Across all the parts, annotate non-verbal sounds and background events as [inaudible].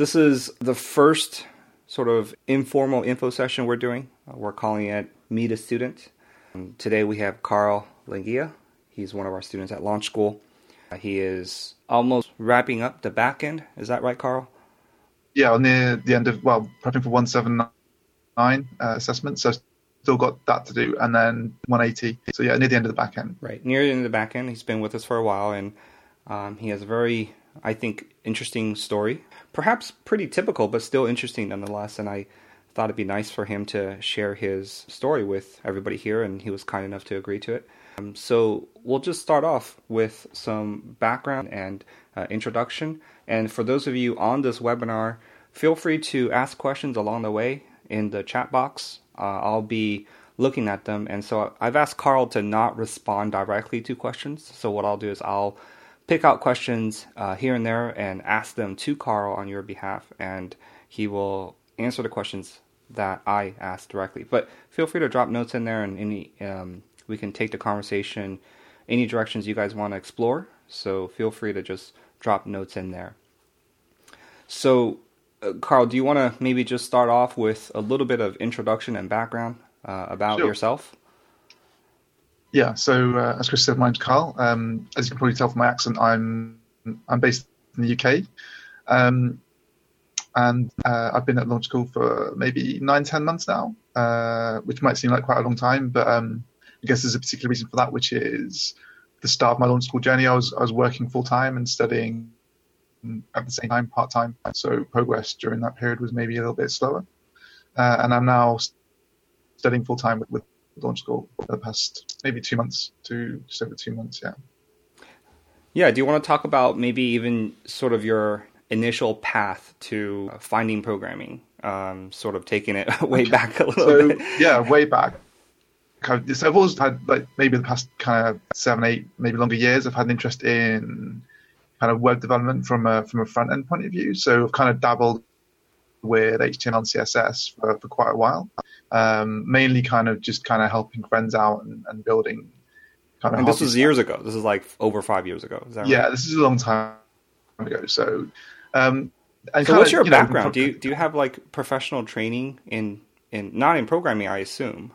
This is the first sort of informal info session we're doing. Uh, we're calling it Meet a Student. Um, today we have Carl Lengia. He's one of our students at Launch School. Uh, he is almost wrapping up the back end. Is that right, Carl? Yeah, near the end of, well, prepping for 179 uh, assessment. So still got that to do. And then 180. So yeah, near the end of the back end. Right, near the end of the back end. He's been with us for a while and um, he has a very, I think, interesting story. Perhaps pretty typical, but still interesting nonetheless. And I thought it'd be nice for him to share his story with everybody here, and he was kind enough to agree to it. Um, so we'll just start off with some background and uh, introduction. And for those of you on this webinar, feel free to ask questions along the way in the chat box. Uh, I'll be looking at them. And so I've asked Carl to not respond directly to questions. So what I'll do is I'll pick out questions uh, here and there and ask them to Carl on your behalf, and he will answer the questions that I ask directly. But feel free to drop notes in there, and any um, we can take the conversation any directions you guys want to explore. So feel free to just drop notes in there. So, uh, Carl, do you want to maybe just start off with a little bit of introduction and background uh, about sure. yourself? Yeah, so uh, as Chris said, my name's Carl. Um, as you can probably tell from my accent, I'm I'm based in the UK, um, and uh, I've been at launch school for maybe nine, ten months now, uh, which might seem like quite a long time, but um, I guess there's a particular reason for that, which is the start of my launch school journey. I was I was working full time and studying at the same time, part time, so progress during that period was maybe a little bit slower, uh, and I'm now studying full time with, with launch school for the past maybe two months to just over two months. Yeah. Yeah. Do you want to talk about maybe even sort of your initial path to finding programming? Um, sort of taking it [laughs] way okay. back a little so, bit. Yeah, way back. So I've always had like maybe the past kind of seven, eight, maybe longer years. I've had an interest in kind of web development from a from a front end point of view. So I've kind of dabbled with HTML and CSS for, for quite a while. Um, mainly kind of just kind of helping friends out and, and building kind of. And this was stuff. years ago. This is like over five years ago. Is that yeah, right? this is a long time ago. So, um, and so what's of, your you background? Know, do you do you have like professional training in in not in programming? I assume.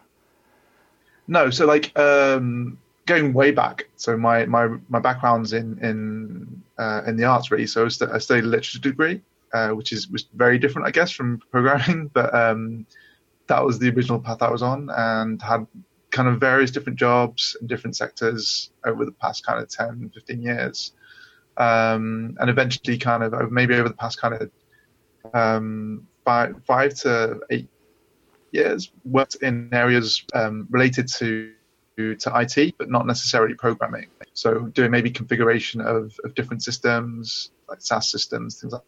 No, so like um, going way back. So my my my background's in in uh, in the arts really. So I studied a literature degree uh, which is was very different, I guess, from [laughs] programming. But um, that was the original path I was on, and had kind of various different jobs in different sectors over the past kind of 10, 15 years. Um, and eventually, kind of maybe over the past kind of um, five, five to eight years, worked in areas um, related to to IT, but not necessarily programming. So doing maybe configuration of, of different systems, like SaaS systems, things like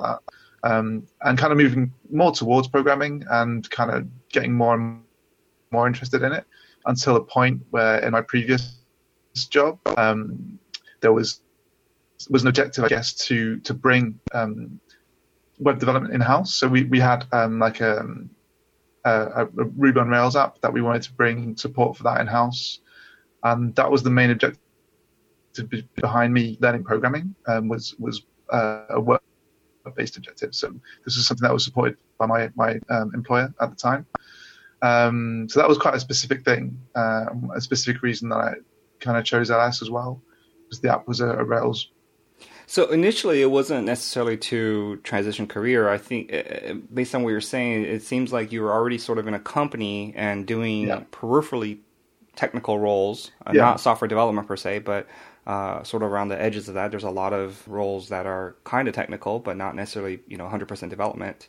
that. Um, and kind of moving more towards programming and kind of getting more and more interested in it until a point where in my previous job um, there was was an objective, I guess, to to bring um, web development in house. So we we had um, like a, a, a, Ruby on Rails app that we wanted to bring support for that in house, and that was the main objective behind me learning programming. Um, was was uh, a work based objective. So this was something that was supported by my my um, employer at the time. Um, so that was quite a specific thing, uh, a specific reason that I kind of chose LS as well, because the app was a, a Rails. So initially, it wasn't necessarily to transition career. I think, uh, uh, based on what you're saying, it seems like you were already sort of in a company and doing yeah. peripherally technical roles, uh, yeah. not software development per se, but uh, sort of around the edges of that. There's a lot of roles that are kind of technical, but not necessarily you know 100% development.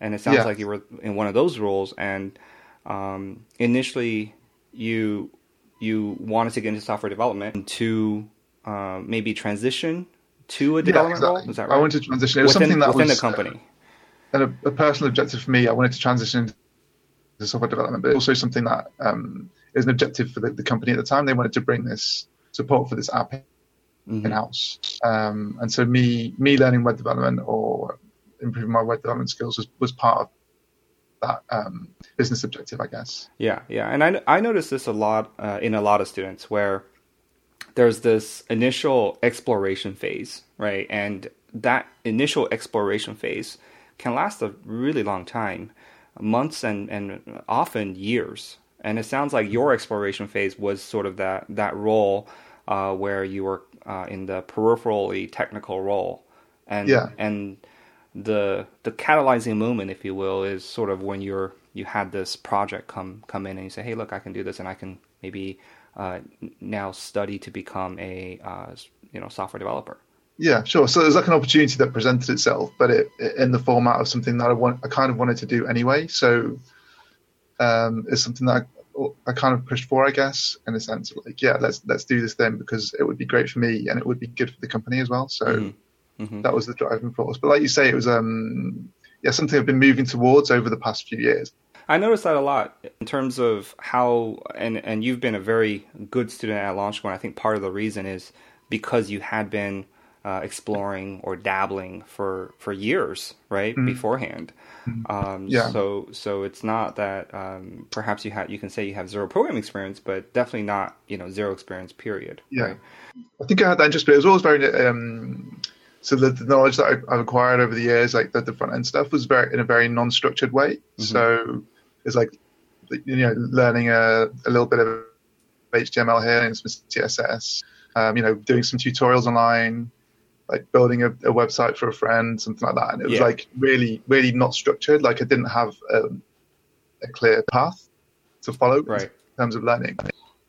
And it sounds yeah. like you were in one of those roles. And um, initially, you you wanted to get into software development to uh, maybe transition to a development yeah, exactly. role. Is that right? I wanted to transition. It was within, something that within was the company. Uh, a, a, personal objective for me. I wanted to transition into software development, but also something that um, is an objective for the, the company at the time. They wanted to bring this support for this app mm-hmm. in house. Um, and so me me learning web development or improving my web development skills was, was part of that um, business objective, I guess. Yeah, yeah, and I I noticed this a lot uh, in a lot of students where there's this initial exploration phase, right? And that initial exploration phase can last a really long time, months and, and often years. And it sounds like your exploration phase was sort of that that role uh, where you were uh, in the peripherally technical role, and Yeah. and the the catalyzing moment, if you will, is sort of when you're you had this project come come in and you say, hey, look, I can do this, and I can maybe uh, now study to become a uh, you know software developer. Yeah, sure. So there's like an opportunity that presented itself, but it in the format of something that I want, I kind of wanted to do anyway. So um, it's something that I, I kind of pushed for, I guess, in a sense of like, yeah, let's let's do this then because it would be great for me and it would be good for the company as well. So Mhm. Mhm. that was the driving force. But like you say, it was um, yeah something I've been moving towards over the past few years. I noticed that a lot in terms of how, and and you've been a very good student at Launch School, and I think part of the reason is because you had been uh, exploring or dabbling for for years, right, beforehand. Um, Yeah. So so it's not that um, perhaps you had you can say you have zero programming experience, but definitely not you know zero experience. Period. Yeah. Right? I think I had that interest, but it was always very um, so the, the knowledge that I- I've acquired over the years, like the, the front end stuff, was very in a very non-structured way. So it's like you know learning a, a little bit of HTML here and some CSS, um, you know, doing some tutorials online, like building a, a website for a friend, something like that. And it was Yeah. like really, really not structured. Like I didn't have um, a clear path to follow Right. in terms of learning.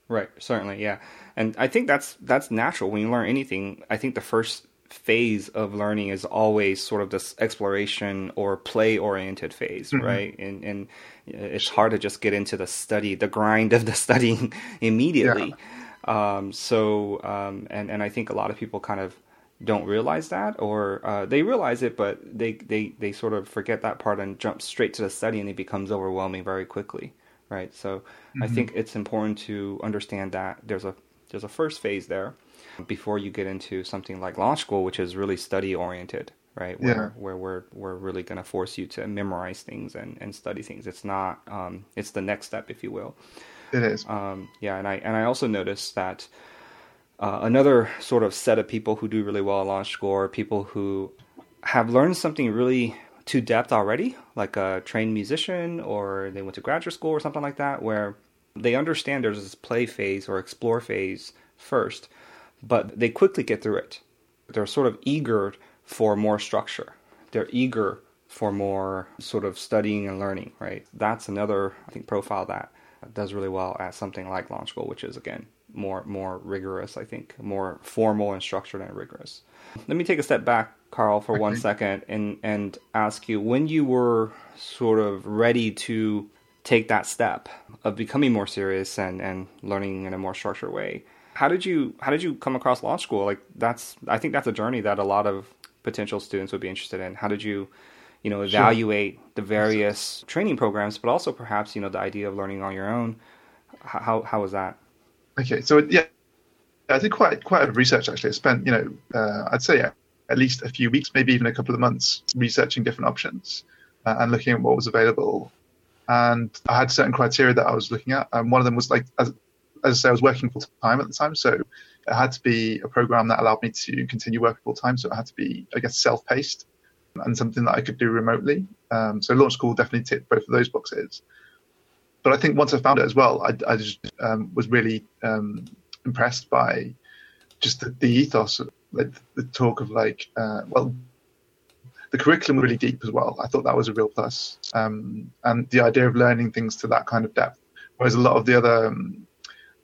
Right, certainly, yeah. And I think that's that's natural when you learn anything. I think the first phase of learning is always sort of this exploration or play oriented phase, right? And and it's hard to just get into the study, the grind of the [laughs] studying immediately. Um, so um, and and I think a lot of people kind of don't realize that, or uh, they realize it, but they, they they sort of forget that part and jump straight to the study, and it becomes overwhelming very quickly, right? So I think it's important to understand that there's a there's a first phase there before you get into something like launch school, which is really study oriented, right? Where Yeah. where we're we're really going to force you to memorize things and, and study things. It's not um, it's the next step, if you will. It is. Um, yeah, and I and I also noticed that uh, another sort of set of people who do really well at launch school are people who have learned something really to depth already, like a trained musician or they went to graduate school or something like that, where they understand there's this play phase or explore phase first, but they quickly get through it. They're sort of eager for more structure. They're eager for more sort of studying and learning, right? That's another, I think, profile that does really well at something like Launch School, which is again more more rigorous, I think, more formal and structured and rigorous. Let me take a step back, Carl, for one Okay. second and and ask you when you were sort of ready to take that step of becoming more serious and, and learning in a more structured way. How did you how did you come across launch school? Like that's I think that's a journey that a lot of potential students would be interested in. How did you you know evaluate the various training programs, but also perhaps you know the idea of learning on your own? How how was that? Okay, so yeah, I did quite quite a bit of research actually. I spent you know uh, I'd say yeah, at least a few weeks, maybe even a couple of months, researching different options uh, and looking at what was available. And I had certain criteria that I was looking at, and one of them was like as as I say, I was working full time at the time, so it had to be a program that allowed me to continue working full time. So it had to be, I guess, self paced and something that I could do remotely. Um, so Launch School definitely ticked both of those boxes. But I think once I found it as well, I, I just um, was really um, impressed by just the, the ethos, like the talk of like, uh, well, the curriculum was really deep as well. I thought that was a real plus, um, and the idea of learning things to that kind of depth. Whereas a lot of the other um,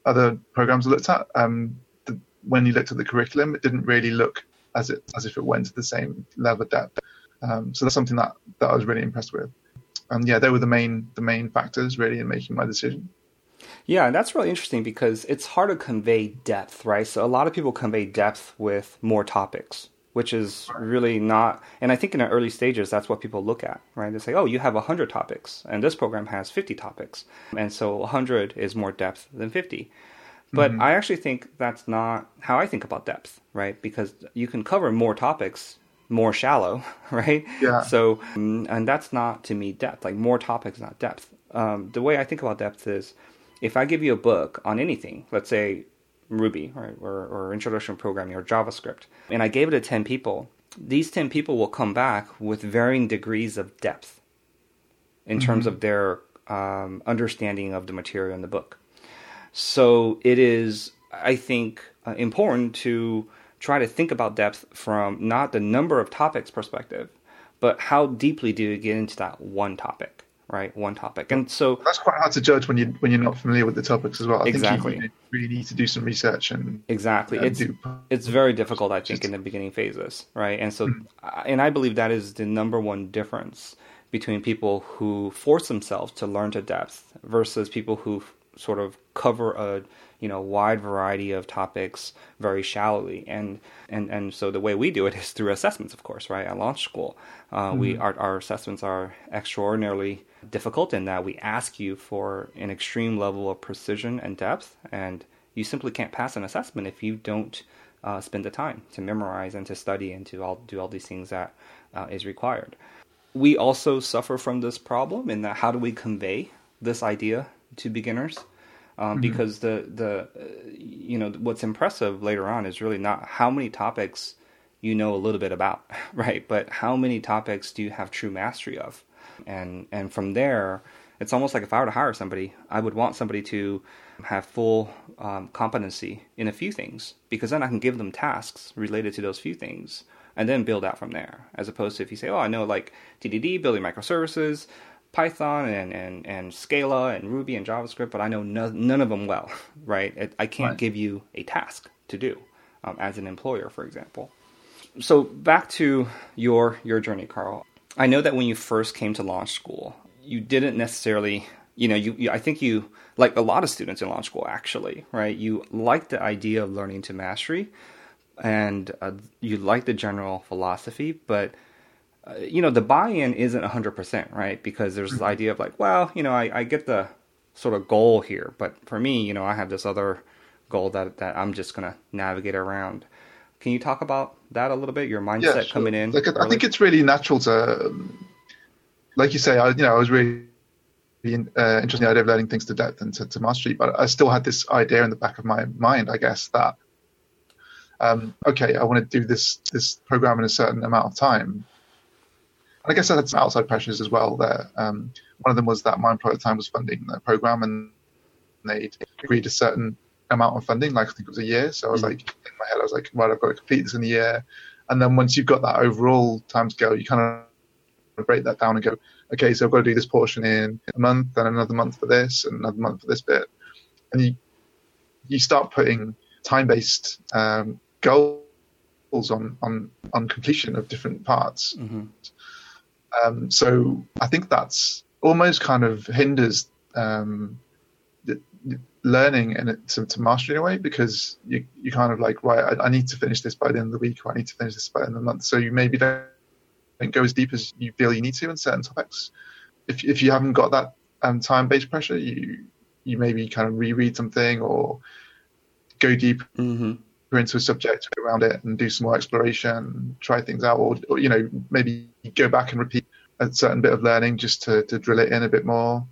other programs I looked at, um, the, when you looked at the curriculum, it didn't really look as it as if it went to the same level of depth. Um, so that's something that that I was really impressed with. And yeah, they were the main the main factors really in making my decision. Yeah, and that's really interesting because it's hard to convey depth, right? So a lot of people convey depth with more topics, which is really not. And I think in the early stages, that's what people look at, right? They say, "Oh, you have hundred topics, and this program has fifty topics, and so hundred is more depth than 50. But mm-hmm. I actually think that's not how I think about depth, right? Because you can cover more topics more shallow, [laughs] right? Yeah. So, mm, and that's not to me depth. Like more topics, not depth. Um, the way I think about depth is, if I give you a book on anything, let's say Ruby or, or, or introduction to programming or JavaScript, and I gave it to ten people, these 10 people will come back with varying degrees of depth in mm-hmm. terms of their um, understanding of the material in the book. So it is, I think, uh, important to try to think about depth from not the number of topics perspective, but how deeply do you get into that one topic? right? One topic, and so that's quite hard to judge when you when you're not familiar with the topics as well. I exactly. think you really need to do some research and exactly. it's do... it's very difficult, I think, in the beginning phases, right? And so, mm-hmm. and I believe that is the number one difference between people who force themselves to learn to depth versus people who sort of cover a you know wide variety of topics very shallowly. And and and so the way we do it [laughs] is through assessments of course right at launch school. Uh, mm-hmm. we our, our assessments are extraordinarily difficult in that we ask you for an extreme level of precision and depth and you simply can't pass an assessment if you don't uh, spend the time to memorize and to study and to all do all these things that uh, is required. We also suffer from this problem in that how do we convey this idea to beginners um, mm-hmm. because the the uh, you know what's impressive later on is really not how many topics you know a little bit about, [laughs] right? But how many topics do you have true mastery of? And and from there, it's almost like if I were to hire somebody, I would want somebody to have full um, competency in a few things because then I can give them tasks related to those few things and then build out from there. As opposed to if you say, oh, I know like TDD, building microservices, Python and, and, and Scala and Ruby and JavaScript, but I know no, none of them well, [laughs] right? I can't right. give you a task to do um, as an employer, for example. So back to your your journey, Carl. I know that when you first came to launch school, you didn't necessarily, you know, you, you I think you like a lot of students in launch school actually, right? You like the idea of learning to mastery, and uh, you like the general philosophy, but uh, you know, the buy-in isn't 100%, right? Because there's this mm-hmm. idea of like, well, you know, I, I get the sort of goal here, but for me, you know, I have this other goal that, that I'm just going to navigate around. Can you talk about that a little bit? Your mindset yeah, sure. coming in. Like, I think it's really natural to, um, like you say, I, you know, I was really uh, interested in the idea of learning things to depth and to, to, mastery, but I still had this idea in the back of my mind, I guess, that um, okay, I want to do this this program in a certain amount of time, I guess I had some outside pressures as well there. Um, one of them was that my employer at the time was funding the program and they'd agreed a certain amount of funding, like I think it was a year. So I was mm. like, in my head, I was like, right, I've got to complete this in a year. And then once you've got that overall time scale, you kind of break that down and go, okay, so I've got to do this portion in a month, then another month for this, and another month for this bit. And you you start putting time-based um, goals on, on on completion of different parts. Mm-hmm. Um, so I think that's almost kind of hinders um, the, the learning and to, to mastery in a way because you you kind of like right I, I, need to finish this by the end of the week or I need to finish this by the end of the month. So you maybe don't, go as deep as you feel you need to in certain topics. If if you haven't got that um, time based pressure, you you maybe kind of reread something or go deep. Mm-hmm into a subject around it and do some more exploration, try things out, or, or, you know maybe go back and repeat a certain bit of learning just to, to drill it in a bit more.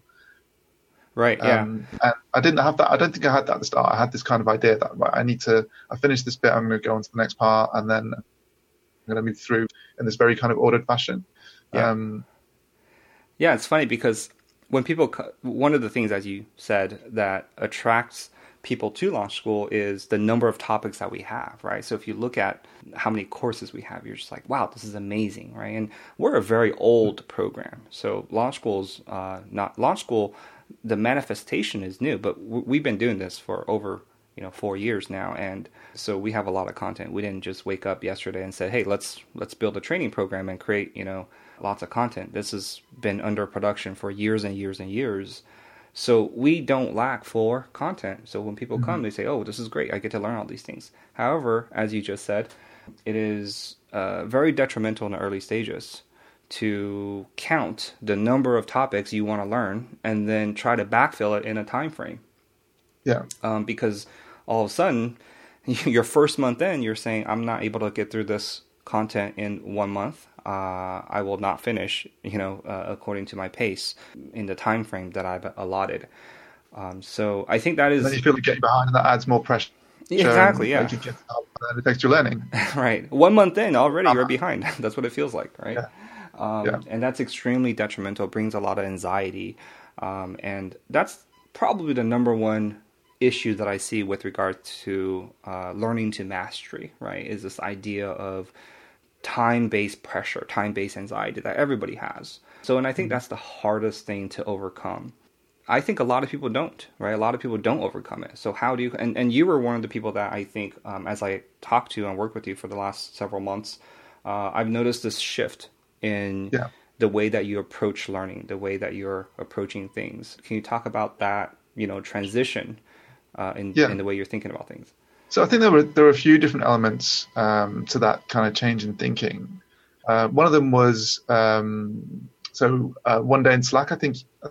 Right. Yeah. Um, and I didn't have that. I don't think I had that at the start. I had this kind of idea that right, I need to. I finish this bit. I'm going to go on to the next part, and then I'm going to move through in this very kind of ordered fashion. Yeah. Um, yeah, it's funny because when people, one of the things, as you said, that attracts people to launch school is the number of topics that we have, right? So if you look at how many courses we have, you're just like, wow, this is amazing, right? And we're a very old program. So launch school's uh, not launch school. The manifestation is new, but we've been doing this for over you know four years now, and so we have a lot of content. We didn't just wake up yesterday and say, hey, let's let's build a training program and create you know lots of content. This has been under production for years and years and years so we don't lack for content. So when people mm-hmm. come, they say, "Oh, this is great! I get to learn all these things." However, as you just said, it is uh, very detrimental in the early stages to count the number of topics you want to learn and then try to backfill it in a time frame. Yeah. Um, because all of a sudden, [laughs] your first month in, you're saying, "I'm not able to get through this content in one month uh, I will not finish, you know, uh, according to my pace in the time frame that I've allotted. Um, so I think that is. then you feel like getting behind, and that adds more pressure. Exactly. Yeah. Like it gets up and it affects your learning. [laughs] right. One month in already, you're behind. [laughs] that's what it feels like, right? Yeah. Um, Yeah. And that's extremely detrimental. Brings a lot of anxiety, um, and that's probably the number one issue that I see with regard to uh, learning to mastery. Right? Is this idea of time-based pressure, time-based anxiety that everybody has. So, and I think that's the hardest thing to overcome. I think a lot of people don't, right? A lot of people don't overcome it. So how do you? And, and you were one of the people that I think, um, as I talked to and worked with you for the last several months, uh, I've noticed this shift in Yeah. the way that you approach learning, the way that you're approaching things. Can you talk about that? You know, transition uh, in Yeah. in the way you're thinking about things. So I think there were there were a few different elements um, to that kind of change in thinking. Uh, one of them was um, so uh, one day in Slack, I think I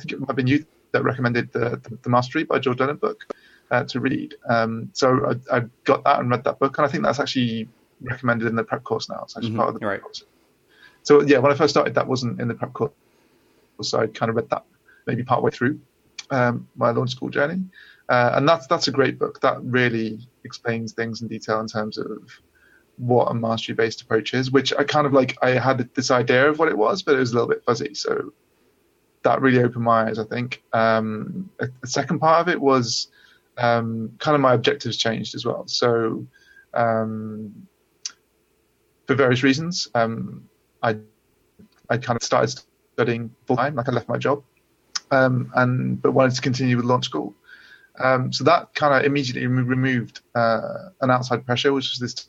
think it might have been you that recommended the the, the Mastery by George Leonard book uh, to read. Um, so I, I got that and read that book, and I think that's actually recommended in the prep course now. It's actually Mhm, part of the prep right. course. So yeah, when I first started, that wasn't in the prep course, so I kind of read that maybe partway through um, my launch school journey. Uh, and that's that's a great book that really explains things in detail in terms of what a mastery based approach is which i kind of like i had this idea of what it was but it was a little bit fuzzy. So that really opened my eyes i think. Um, a, a second part of it was um, kind of my objectives changed as well. So um, for various reasons um, i i kind of started studying full time like i left my job. Um, and but wanted to continue with launch school um, so that kind of immediately removed uh, an outside pressure, which was this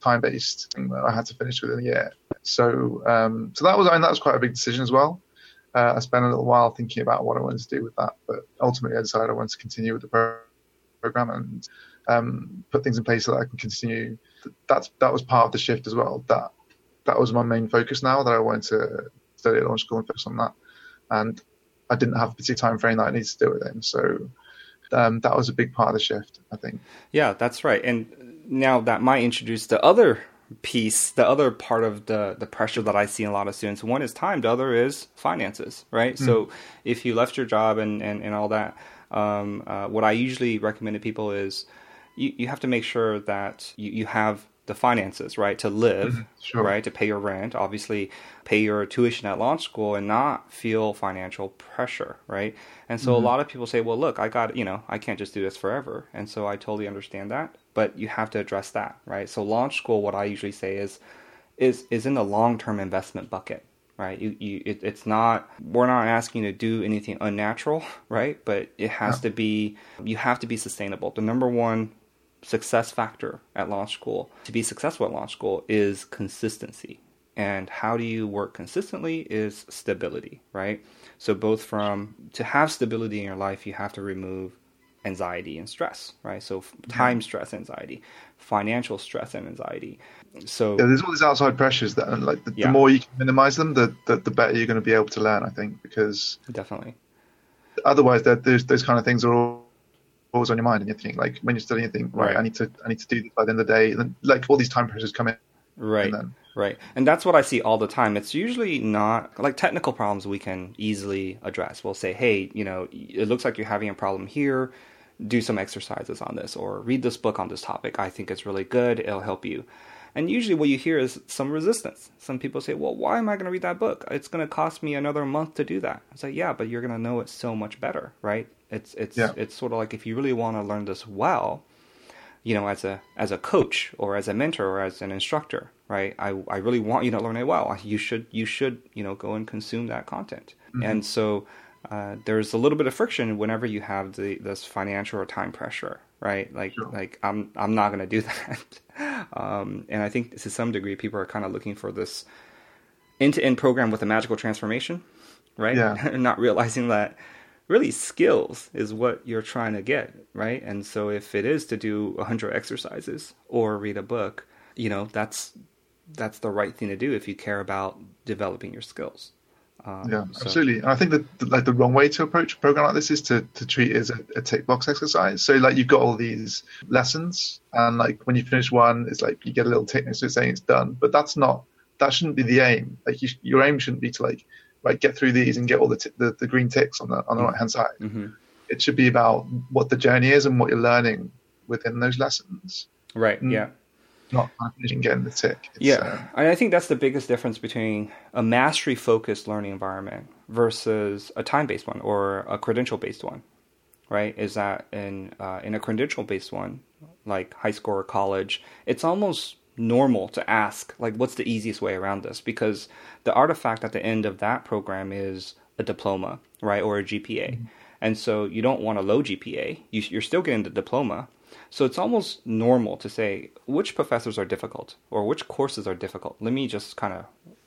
time-based thing that I had to finish within a year. So, um, so that was, and that was quite a big decision as well. Uh, I spent a little while thinking about what I wanted to do with that, but ultimately I decided I wanted to continue with the pro- program and um, put things in place so that I can continue. That's that was part of the shift as well. That that was my main focus now. That I wanted to study at launch school and focus on that, and I didn't have a particular time frame that I needed to do it in. So um, that was a big part of the shift, I think. Yeah, that's right. And now that might introduce the other piece, the other part of the the pressure that I see in a lot of students. One is time, the other is finances, right? So if you left your job and and, and all that, um, uh, what I usually recommend to people is you, you have to make sure that you, you have the finances, right, to live, mm-hmm. Sure. right, to pay your rent, obviously pay your tuition at launch school and not feel financial pressure, right? And so a mm-hmm. lot of people say, well, look, I got, you know, I can't just do this forever. And so I totally understand that, but you have to address that, right? So launch school, what I usually say is, is, is in the long-term investment bucket, right? You, you, it, it's not, we're not asking you to do anything unnatural, [laughs] right? But it has to be, you have to be sustainable. The number one success factor at launch school. To be successful at launch school is consistency. And how do you work consistently is stability right? So both from to have stability in your life you have to remove anxiety and stress right? So mm-hmm. time stress anxiety financial stress and anxiety. So Yeah, there's all these outside pressures that, and like, the, Yeah. the more you can minimize them, the, the the better you're going to be able to learn. I think because definitely. otherwise, there- there's those kind of things are all, always on your mind, and you think like when you're studying, you think, right, Right. I need to I need to do this by the end of the day, and then like all these time pressures come in, right and then Right. And that's what I see all the time. It's usually not like technical problems we can easily address. We'll say, hey, you know, it looks like you're having a problem here. Do some exercises on this or read this book on this topic. I think it's really good. It'll help you. And usually what you hear is some resistance. Some people say, well, why am I going to read that book? It's going to cost me another month to do that. It's like, yeah, but you're going to know it so much better, right? It's, it's, Yeah. it's sort of like if you really want to learn this well, you know, as a as a coach or as a mentor or as an instructor, right? I, I really want you to learn it well. You should you should you know go and consume that content. And so uh, there's a little bit of friction whenever you have the this financial or time pressure, right? Like Sure. like I'm I'm not going to do [laughs] that. um, and I think to some degree people are kind of looking for this end to end program with a magical transformation, right? Yeah. and [laughs] not realizing that really skills is what you're trying to get, right? And so if it is to do 100 exercises or read a book, you know, that's that's the right thing to do if you care about developing your skills. Um, Yeah, so- absolutely. And I think that the- like the wrong way to approach a program like this is to, to treat it as a, a tick box exercise. So like you've got all these lessons, and like when you finish one, it's like you get a little tick next to it saying it's done. But that's not that shouldn't be the aim. Like you, your aim shouldn't be to like right get through these and get all the t- the, the green ticks on the on the right hand side. Mhm. It should be about what the journey is and what you're learning within those lessons. Right. Mm. Yeah. Not finishing getting the tick. It's, yeah, uh, I think that's the biggest difference between a mastery focused learning environment versus a time based one or a credential based one. Right? Is that in uh, in a credential based one, like high school or college, it's almost normal to ask like what's the easiest way around this? Because the artifact at the end of that program is a diploma right or a gpa mm-hmm. and so you don't want a low gpa you, are still getting the diploma. So it's almost normal to say which professors are difficult or which courses are difficult? Let me just kind of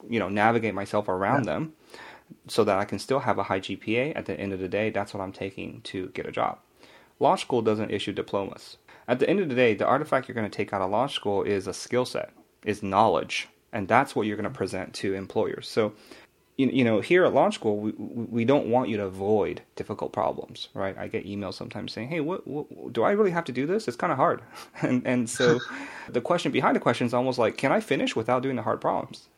you know navigate myself around yeah. them so that i can still have a high gpa at the end of the day that's what i'm taking to get a job. Launch School doesn't issue diplomas at the end of the day, the artifact you're going to take out of launch school is a skill set, is knowledge, and that's what you're going to present to employers. So, you, you know, here at launch school, we, we don't want you to avoid difficult problems, right? I get emails sometimes saying, "Hey, what, what do I really have to do this? It's kind of hard," [laughs] and and so [laughs] the question behind the question is almost like, "Can I finish without doing the hard problems?"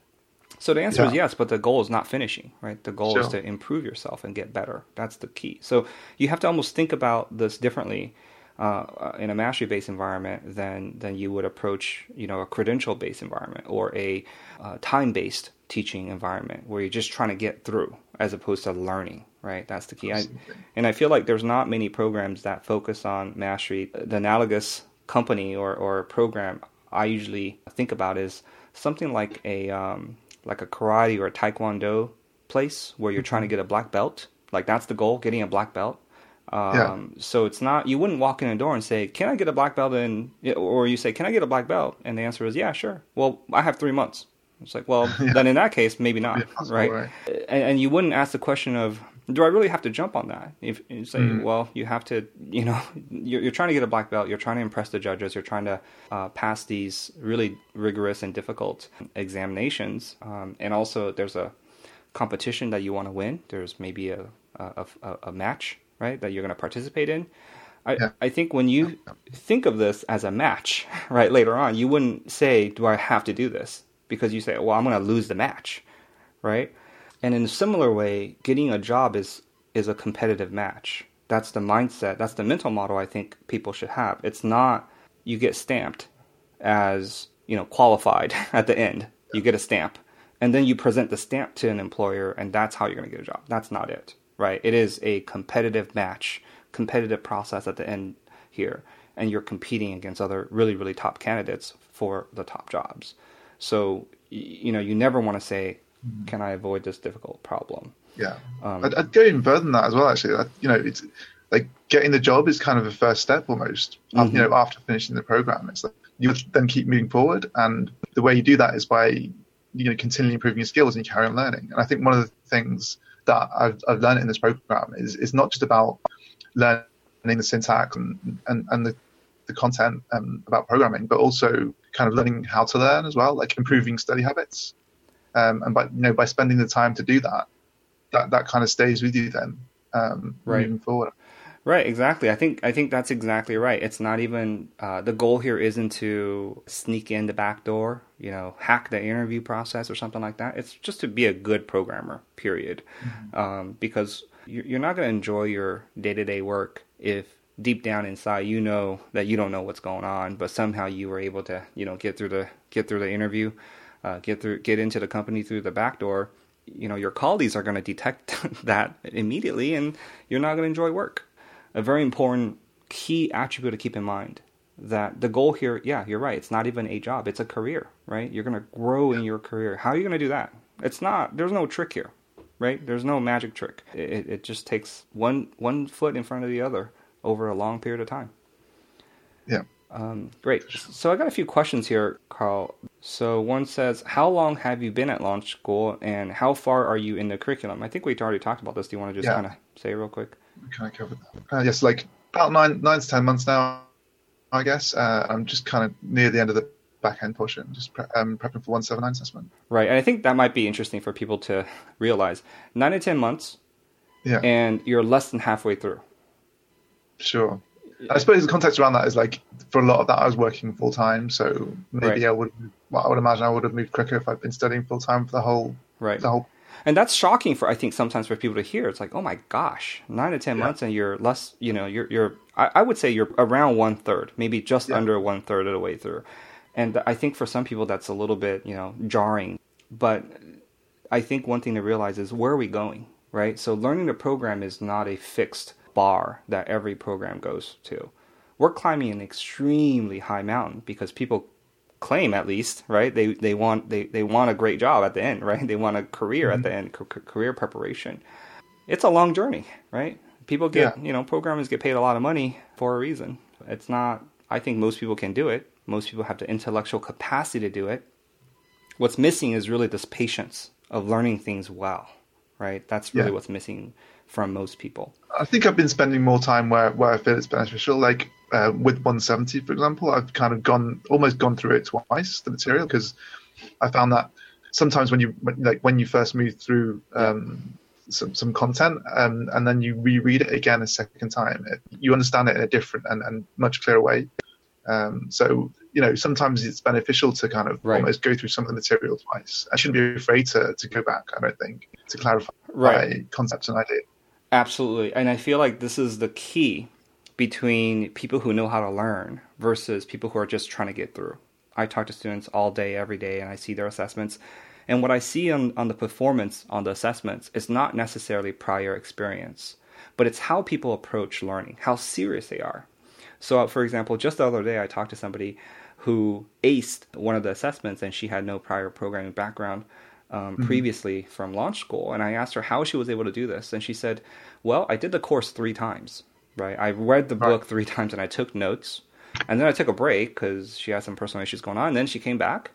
So the answer yeah. is yes, but the goal is not finishing, right? The goal sure. is to improve yourself and get better. That's the key. So you have to almost think about this differently uh, in a mastery based environment than than you would approach you know a credential based environment or a uh, time based teaching environment where you're just trying to get through as opposed to learning right? That's the key. I, and i feel like there's not many programs that focus on mastery. The analogous company or, or program i usually think about is something like a um, like a karate or a taekwondo place where you're trying to mm-hmm. get a black belt. Like that's the goal getting a black belt um, yeah. So it's not you wouldn't walk in a door and say, "Can I get a black belt?" And or you say, "Can I get a black belt?" And the answer is, "Yeah, sure." Well, I have three months. It's like, well, [laughs] yeah. then in that case, maybe not, yeah, right? right. And, and, you wouldn't ask the question of, "Do I really have to jump on that?" If you say, mm. "Well, you have to," you know, [laughs] you're, you're, trying to get a black belt, you're trying to impress the judges, you're trying to uh, pass these really rigorous and difficult examinations, um, and also there's a competition that you want to win. There's maybe a a, a, a match right, that you're going to participate in. I, yeah. I think when you think of this as a match, [laughs] right, later on, you wouldn't say, Do I have to do this? Because you say, Well, I'm going to lose the match, right? And in a similar way, getting a job is is a competitive match. That's the mindset, that's the mental model I think people should have. It's not you get stamped as, you know, qualified [laughs] at the end. You get a stamp. And then you present the stamp to an employer and that's how you're going to get a job. That's not it right? It is a competitive match, competitive process at the end here, and you're competing against other really, really top candidates for the top jobs. So, you know, you never want to say, mm-hmm. "Can I avoid this difficult problem?" Yeah, um, I'd, I'd, go even further than that as well. Actually, you know, it's like getting the job is kind of a first step almost. Mm-hmm. You know, after finishing the program, it's like you then keep moving forward, and the way you do that is by you know continually improving your skills and you carry on learning. And I think one of the things that I've, I've learned in this program is, not just about learning the syntax and, and, and the, the content um, about programming, but also kind of learning how to learn as well, like improving study habits. Um, and by you know by spending the time to do that, that that kind of stays with you then um, right. moving forward. Right, exactly. I think I think that's exactly right. It's not even uh, the goal here isn't to sneak in the back door, you know, hack the interview process or something like that. It's just to be a good programmer. Period. Mm-hmm. Um, because you're not going to enjoy your day to day work if deep down inside you know that you don't know what's going on, but somehow you were able to, you know, get through the get through the interview, uh, get through get into the company through the back door. You know, your colleagues are going to detect [laughs] that immediately, and you're not going to enjoy work a very important key attribute to keep in mind that the goal here, yeah, you're right. It's not even a job; it's a career, right? You're going to grow in your career. How are you going to do that? It's not. There's no trick here, right? There's no magic trick. It, it just takes one one foot in front of the other over a long period of time. Yeah. Um, great. So I got a few questions here, Carl. So one says, "How long have you been at launch school, and how far are you in the curriculum?" I think we already talked about this. Do you want to just yeah. kind of say real quick? Can I cover that? Uh, yes, like about nine nine to ten months now, I guess. Uh, I'm just kind of near the end of the back end portion, just pre- um, prepping for 179 assessment. Right, and I think that might be interesting for people to [laughs] realize. Nine to ten months, yeah, and you're less than halfway through. Sure. I suppose the context around that is like for a lot of that I was working full time, so maybe right. I would. Well, I would imagine I would have moved quicker if I'd been studying full time for the whole right the whole and that's shocking for I think sometimes for people to hear. It's like, oh my gosh, nine to ten Yeah. months, and you're less. You know, you're you're. I, I would say you're around one third, maybe just Yeah. under one third of the way through. And I think for some people that's a little bit you know jarring. But I think one thing to realize is where are we going, right? So learning the program is not a fixed bar that every program goes to. We're climbing an extremely high mountain because people claim at least right? They they want they, they want a great job at the end right? They want a career at mm-hmm. the end ca- career preparation. It's a long journey right? People get Yeah. you know programmers get paid a lot of money for a reason. It's not i think most people can do it. Most people have the intellectual capacity to do it. What's missing is really this patience of learning things well right? That's really Yeah. what's missing from most people. I think I've been spending more time where, where I feel it's beneficial. Like uh, with 170, for example, I've kind of gone almost gone through it twice the material because I found that sometimes when you like when you first move through um, some some content um, and then you reread it again a second time, it, you understand it in a different and, and much clearer way. Um, so you know sometimes it's beneficial to kind of Right. almost go through some of the material twice. I shouldn't be afraid to, to go back. I don't think to clarify Right. concepts and ideas. Absolutely. And I feel like this is the key between people who know how to learn versus people who are just trying to get through. I talk to students all day, every day, and I see their assessments. And what I see on, on the performance on the assessments is not necessarily prior experience, but it's how people approach learning, how serious they are. So, uh, for example, just the other day, I talked to somebody who aced one of the assessments and she had no prior programming background um, previously from launch school. And I asked her how she was able to do this. And she said, Well, I did the course three times, right? I read the book three times and I took notes. And then I took a break because she had some personal issues going on. And then she came back,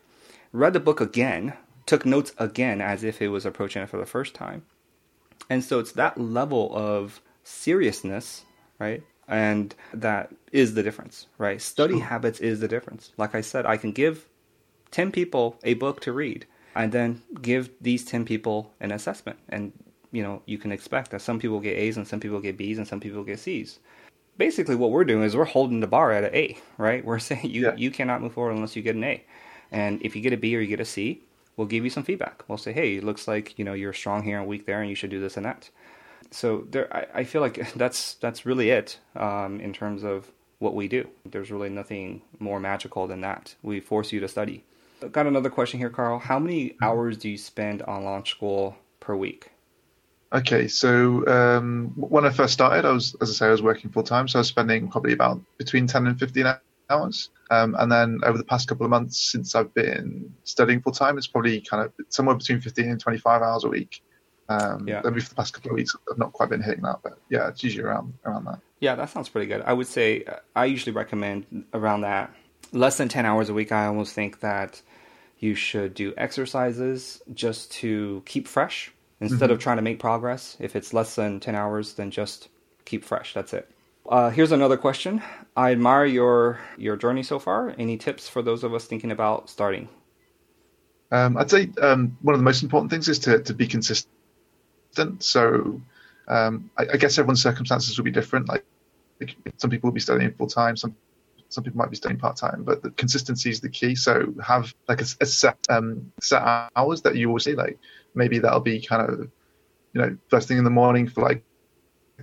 read the book again, took notes again as if it was approaching it for the first time. And so it's that level of seriousness, right? And that is the difference, right? Study habits is the difference. Like I said, I can give 10 people a book to read and then give these 10 people an assessment. And, you know, you can expect that some people get A's and some people get B's and some people get C's. Basically, what we're doing is we're holding the bar at an A, right? We're [laughs] saying you, Yeah. you cannot move forward unless you get an A. And if you get a B or you get a C, we'll give you some feedback. We'll say, hey, it looks like, you know, you're strong here and weak there and you should do this and that so there I, I feel like [laughs] that's that's really it um, in terms of what we do there's really nothing more magical than that we force you to study I've got another question here carl how many hours do you spend on launch school per week Okay, so um, when I first started, I was, as I say, I was working full time, so I was spending probably about between ten and fifteen hours. Um, and then over the past couple of months, since I've been studying full time, it's probably kind of somewhere between fifteen and twenty-five hours a week. Um, Yeah. Maybe for the past couple of weeks, I've not quite been hitting that, but yeah, it's usually around around that. yeah that sounds pretty good i would say uh, i usually recommend around that less than 10 hours a week i almost think that you should do exercises just to keep fresh instead of trying to make progress. If it's less than 10 hours then just keep fresh. That's it. Uh, here's another question. I admire your your journey so far. Any tips for those of us thinking about starting? Um, I'd say um, one of the most important things is to, to be consistent. So um, I, I guess everyone's circumstances will be different. Like, like some people will be studying full time, some some people might be studying part time, but the consistency is the key. So have like a, a set um, set hours that you always see. Like maybe that'll be kind of you know first thing in the morning for like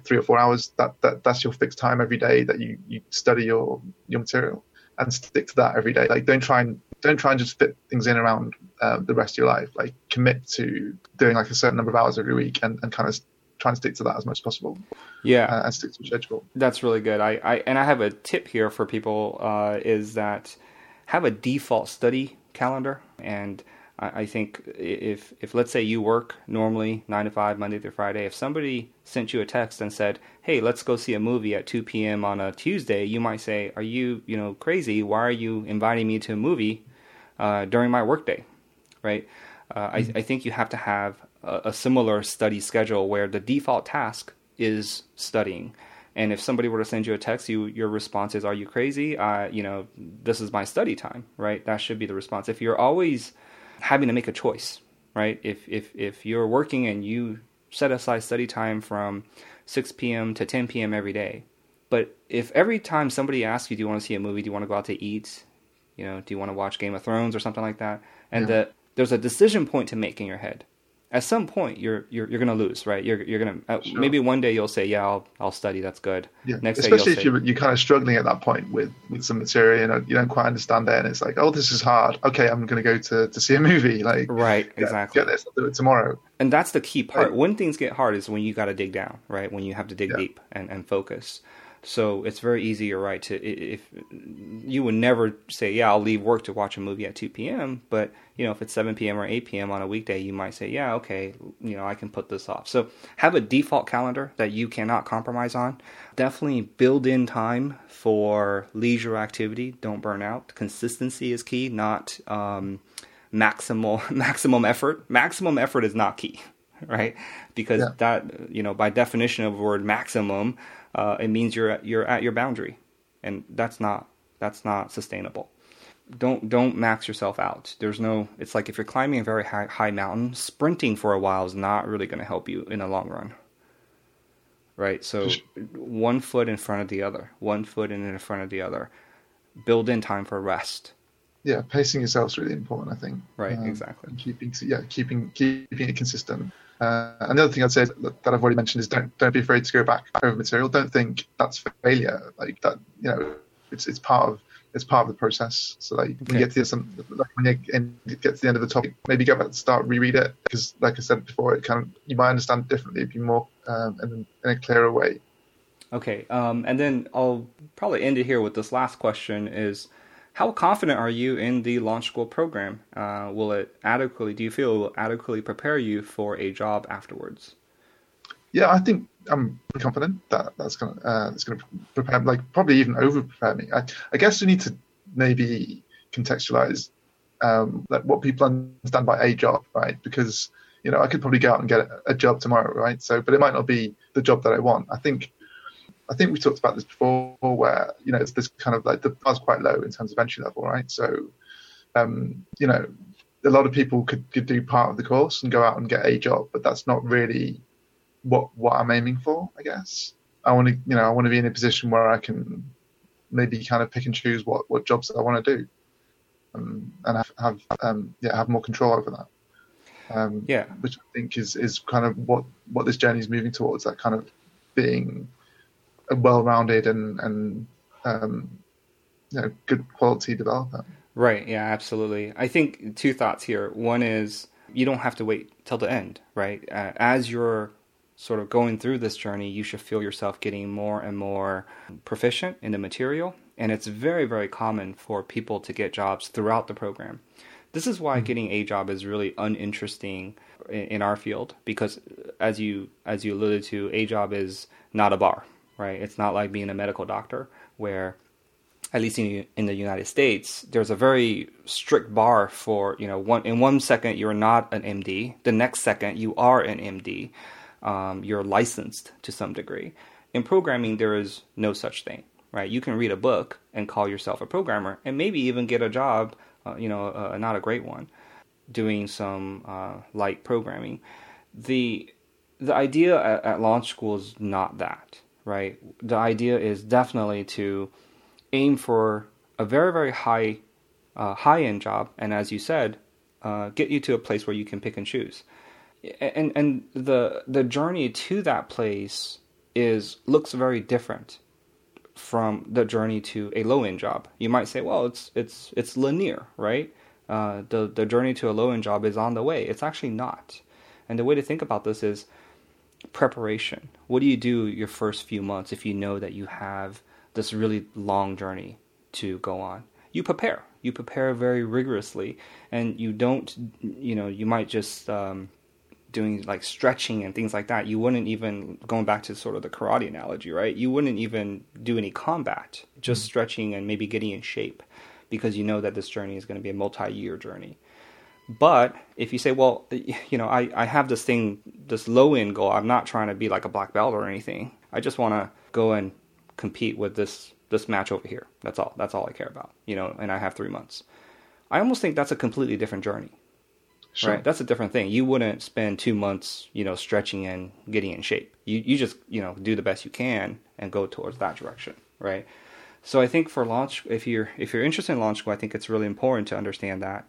three or four hours. That that that's your fixed time every day that you you study your your material and stick to that every day. Like don't try and don't try and just fit things in around uh, the rest of your life. Like commit to doing like a certain number of hours every week and, and kind of try and stick to that as much as possible yeah uh, and stick to a schedule. That's really good. I, I and I have a tip here for people uh, is that have a default study calendar, and I, I think if if let's say you work normally nine to five Monday through Friday, if somebody sent you a text and said, "Hey, let's go see a movie at two p.m. on a Tuesday," you might say, "Are you you know crazy? Why are you inviting me to a movie uh, during my workday?" Right? Uh, I, I think you have to have a, a similar study schedule where the default task is studying. And if somebody were to send you a text, you your response is, "Are you crazy? Uh, you know, this is my study time." Right? That should be the response. If you're always having to make a choice, right? If if if you're working and you set aside study time from 6 p.m. to 10 p.m. every day, but if every time somebody asks you, "Do you want to see a movie? Do you want to go out to eat? You know, do you want to watch Game of Thrones or something like that?" and Yeah. the, there's a decision point to make in your head, at some point you're you're, you're going to lose, right? You're you're going to uh, Sure. maybe one day you'll say, yeah, I'll I'll study. That's good. Yeah, Next especially if say, you're, you're kind of struggling at that point with, with some material, you know, you don't quite understand it, and it's like, oh, this is hard. Okay, I'm going to go to, to see a movie. [laughs] Like, right, yeah, exactly. Get this, I'll do it tomorrow. and that's the key part. Right. When things get hard is when you got to dig down, right? When you have to dig Yeah. deep and, and focus. So it's very easy, you're right, to if you would never say, yeah, I'll leave work to watch a movie at 2 p.m. But you know, if it's 7 p.m. or 8 p.m. on a weekday, you might say, yeah, okay, you know, I can put this off. So have a default calendar that you cannot compromise on. Definitely build in time for leisure activity. Don't burn out. Consistency is key, not um, maximal [laughs] maximum effort. Maximum effort is not key, [laughs] right? Because Yeah. that you know by definition of the word maximum, uh, it means you're at, you're at your boundary, and that's not that's not sustainable. Don't don't max yourself out. There's no. It's like if you're climbing a very high high mountain, sprinting for a while is not really going to help you in the long run. Right. So one foot in front of the other, one foot in in front of the other. Build in time for rest. Yeah, pacing yourself is really important. I think. Right, Um, exactly. and keeping, yeah, keeping keeping it consistent. Uh, and the other thing I'd say that, that I've already mentioned is don't don't be afraid to go back over material. Don't think that's failure. Like that, you know, it's it's part of it's part of the process. So like when you get to some, like when you get to the end of the topic, maybe go back to start, reread it because, like I said before, it kind of you might understand it differently, be more um, in, in a clearer way. Okay, um, and then I'll probably end it here with this last question: Is how confident are you in the launch school program? Uh, will it adequately? Do you feel it will adequately prepare you for a job afterwards? Yeah, I think I'm confident that that's gonna uh, that's gonna prepare, like probably even over prepare me. I, I guess we need to maybe contextualize um, like what people understand by a job, right? Because you know I could probably go out and get a job tomorrow, right? So, but it might not be the job that I want. I think I think we talked about this before, where you know it's this kind of like the bar's quite low in terms of entry level, right? So, um, you know, a lot of people could, could do part of the course and go out and get a job, but that's not really what what I'm aiming for. I guess I want to, you know, I want to be in a position where I can maybe kind of pick and choose what what jobs I want to do, um, and have, have um, yeah have more control over that. Um, Yeah. which I think is is kind of what what this journey is moving towards. That kind of being well-rounded and and um, you know good quality developer. Right. Yeah. Absolutely. I think two thoughts here. One is you don't have to wait till the end, right? Uh, as you're sort of going through this journey, you should feel yourself getting more and more proficient in the material. And it's very, very common for people to get jobs throughout the program. This is why getting a job is really uninteresting in, in our field because, as you as you alluded to, a job is not a bar, right? It's not like being a medical doctor where at least in, in the United States, there's a very strict bar for you know one in one second you're not an MD, the next second you are an MD, um, you're licensed to some degree. In programming, there is no such thing, right? You can read a book and call yourself a programmer, and maybe even get a job, uh, you know, uh, not a great one, doing some uh, light programming. The the idea at, at launch school is not that, right? The idea is definitely to aim for a very very high uh, high end job, and as you said, uh, get you to a place where you can pick and choose. And and the the journey to that place is looks very different from the journey to a low end job. You might say, well, it's it's it's linear, right? Uh, the the journey to a low end job is on the way. It's actually not. And the way to think about this is preparation. What do you do your first few months if you know that you have this really long journey to go on? You prepare. You prepare very rigorously, and you don't. You know, you might just um, doing like stretching and things like that. You wouldn't even going back to sort of the karate analogy, right? You wouldn't even do any combat, just stretching and maybe getting in shape, because you know that this journey is going to be a multi-year journey. But if you say, well, you know, I, I have this thing, this low end goal. I'm not trying to be like a black belt or anything. I just want to go and compete with this this match over here. That's all. That's all I care about. You know, and I have three months. I almost think that's a completely different journey. Sure. Right. That's a different thing. You wouldn't spend two months, you know, stretching and getting in shape. You you just you know do the best you can and go towards that direction. Right. So I think for launch, if you're if you're interested in launch school, I think it's really important to understand that,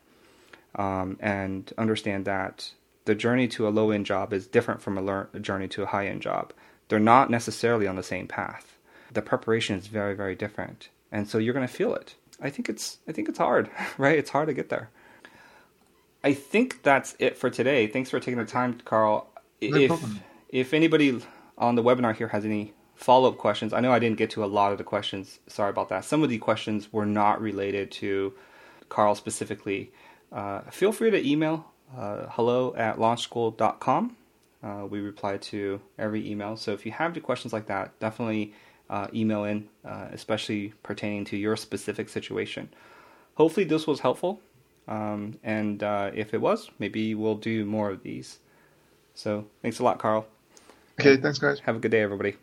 um, and understand that the journey to a low end job is different from a, lear- journey to a high end job. They're not necessarily on the same path. The preparation is very, very different, and so you're going to feel it. I think it's I think it's hard, [laughs] right? It's hard to get there. I think that's it for today. Thanks for taking the time, Carl. No if problem. if anybody on the webinar here has any follow up questions, I know I didn't get to a lot of the questions. Sorry about that. Some of the questions were not related to Carl specifically. Uh, feel free to email uh, hello at launchschool.com. Uh, we reply to every email. So if you have any questions like that, definitely uh, email in, uh, especially pertaining to your specific situation. Hopefully, this was helpful. Um, and uh, if it was, maybe we'll do more of these. So thanks a lot, Carl. Okay, thanks, guys. Have a good day, everybody.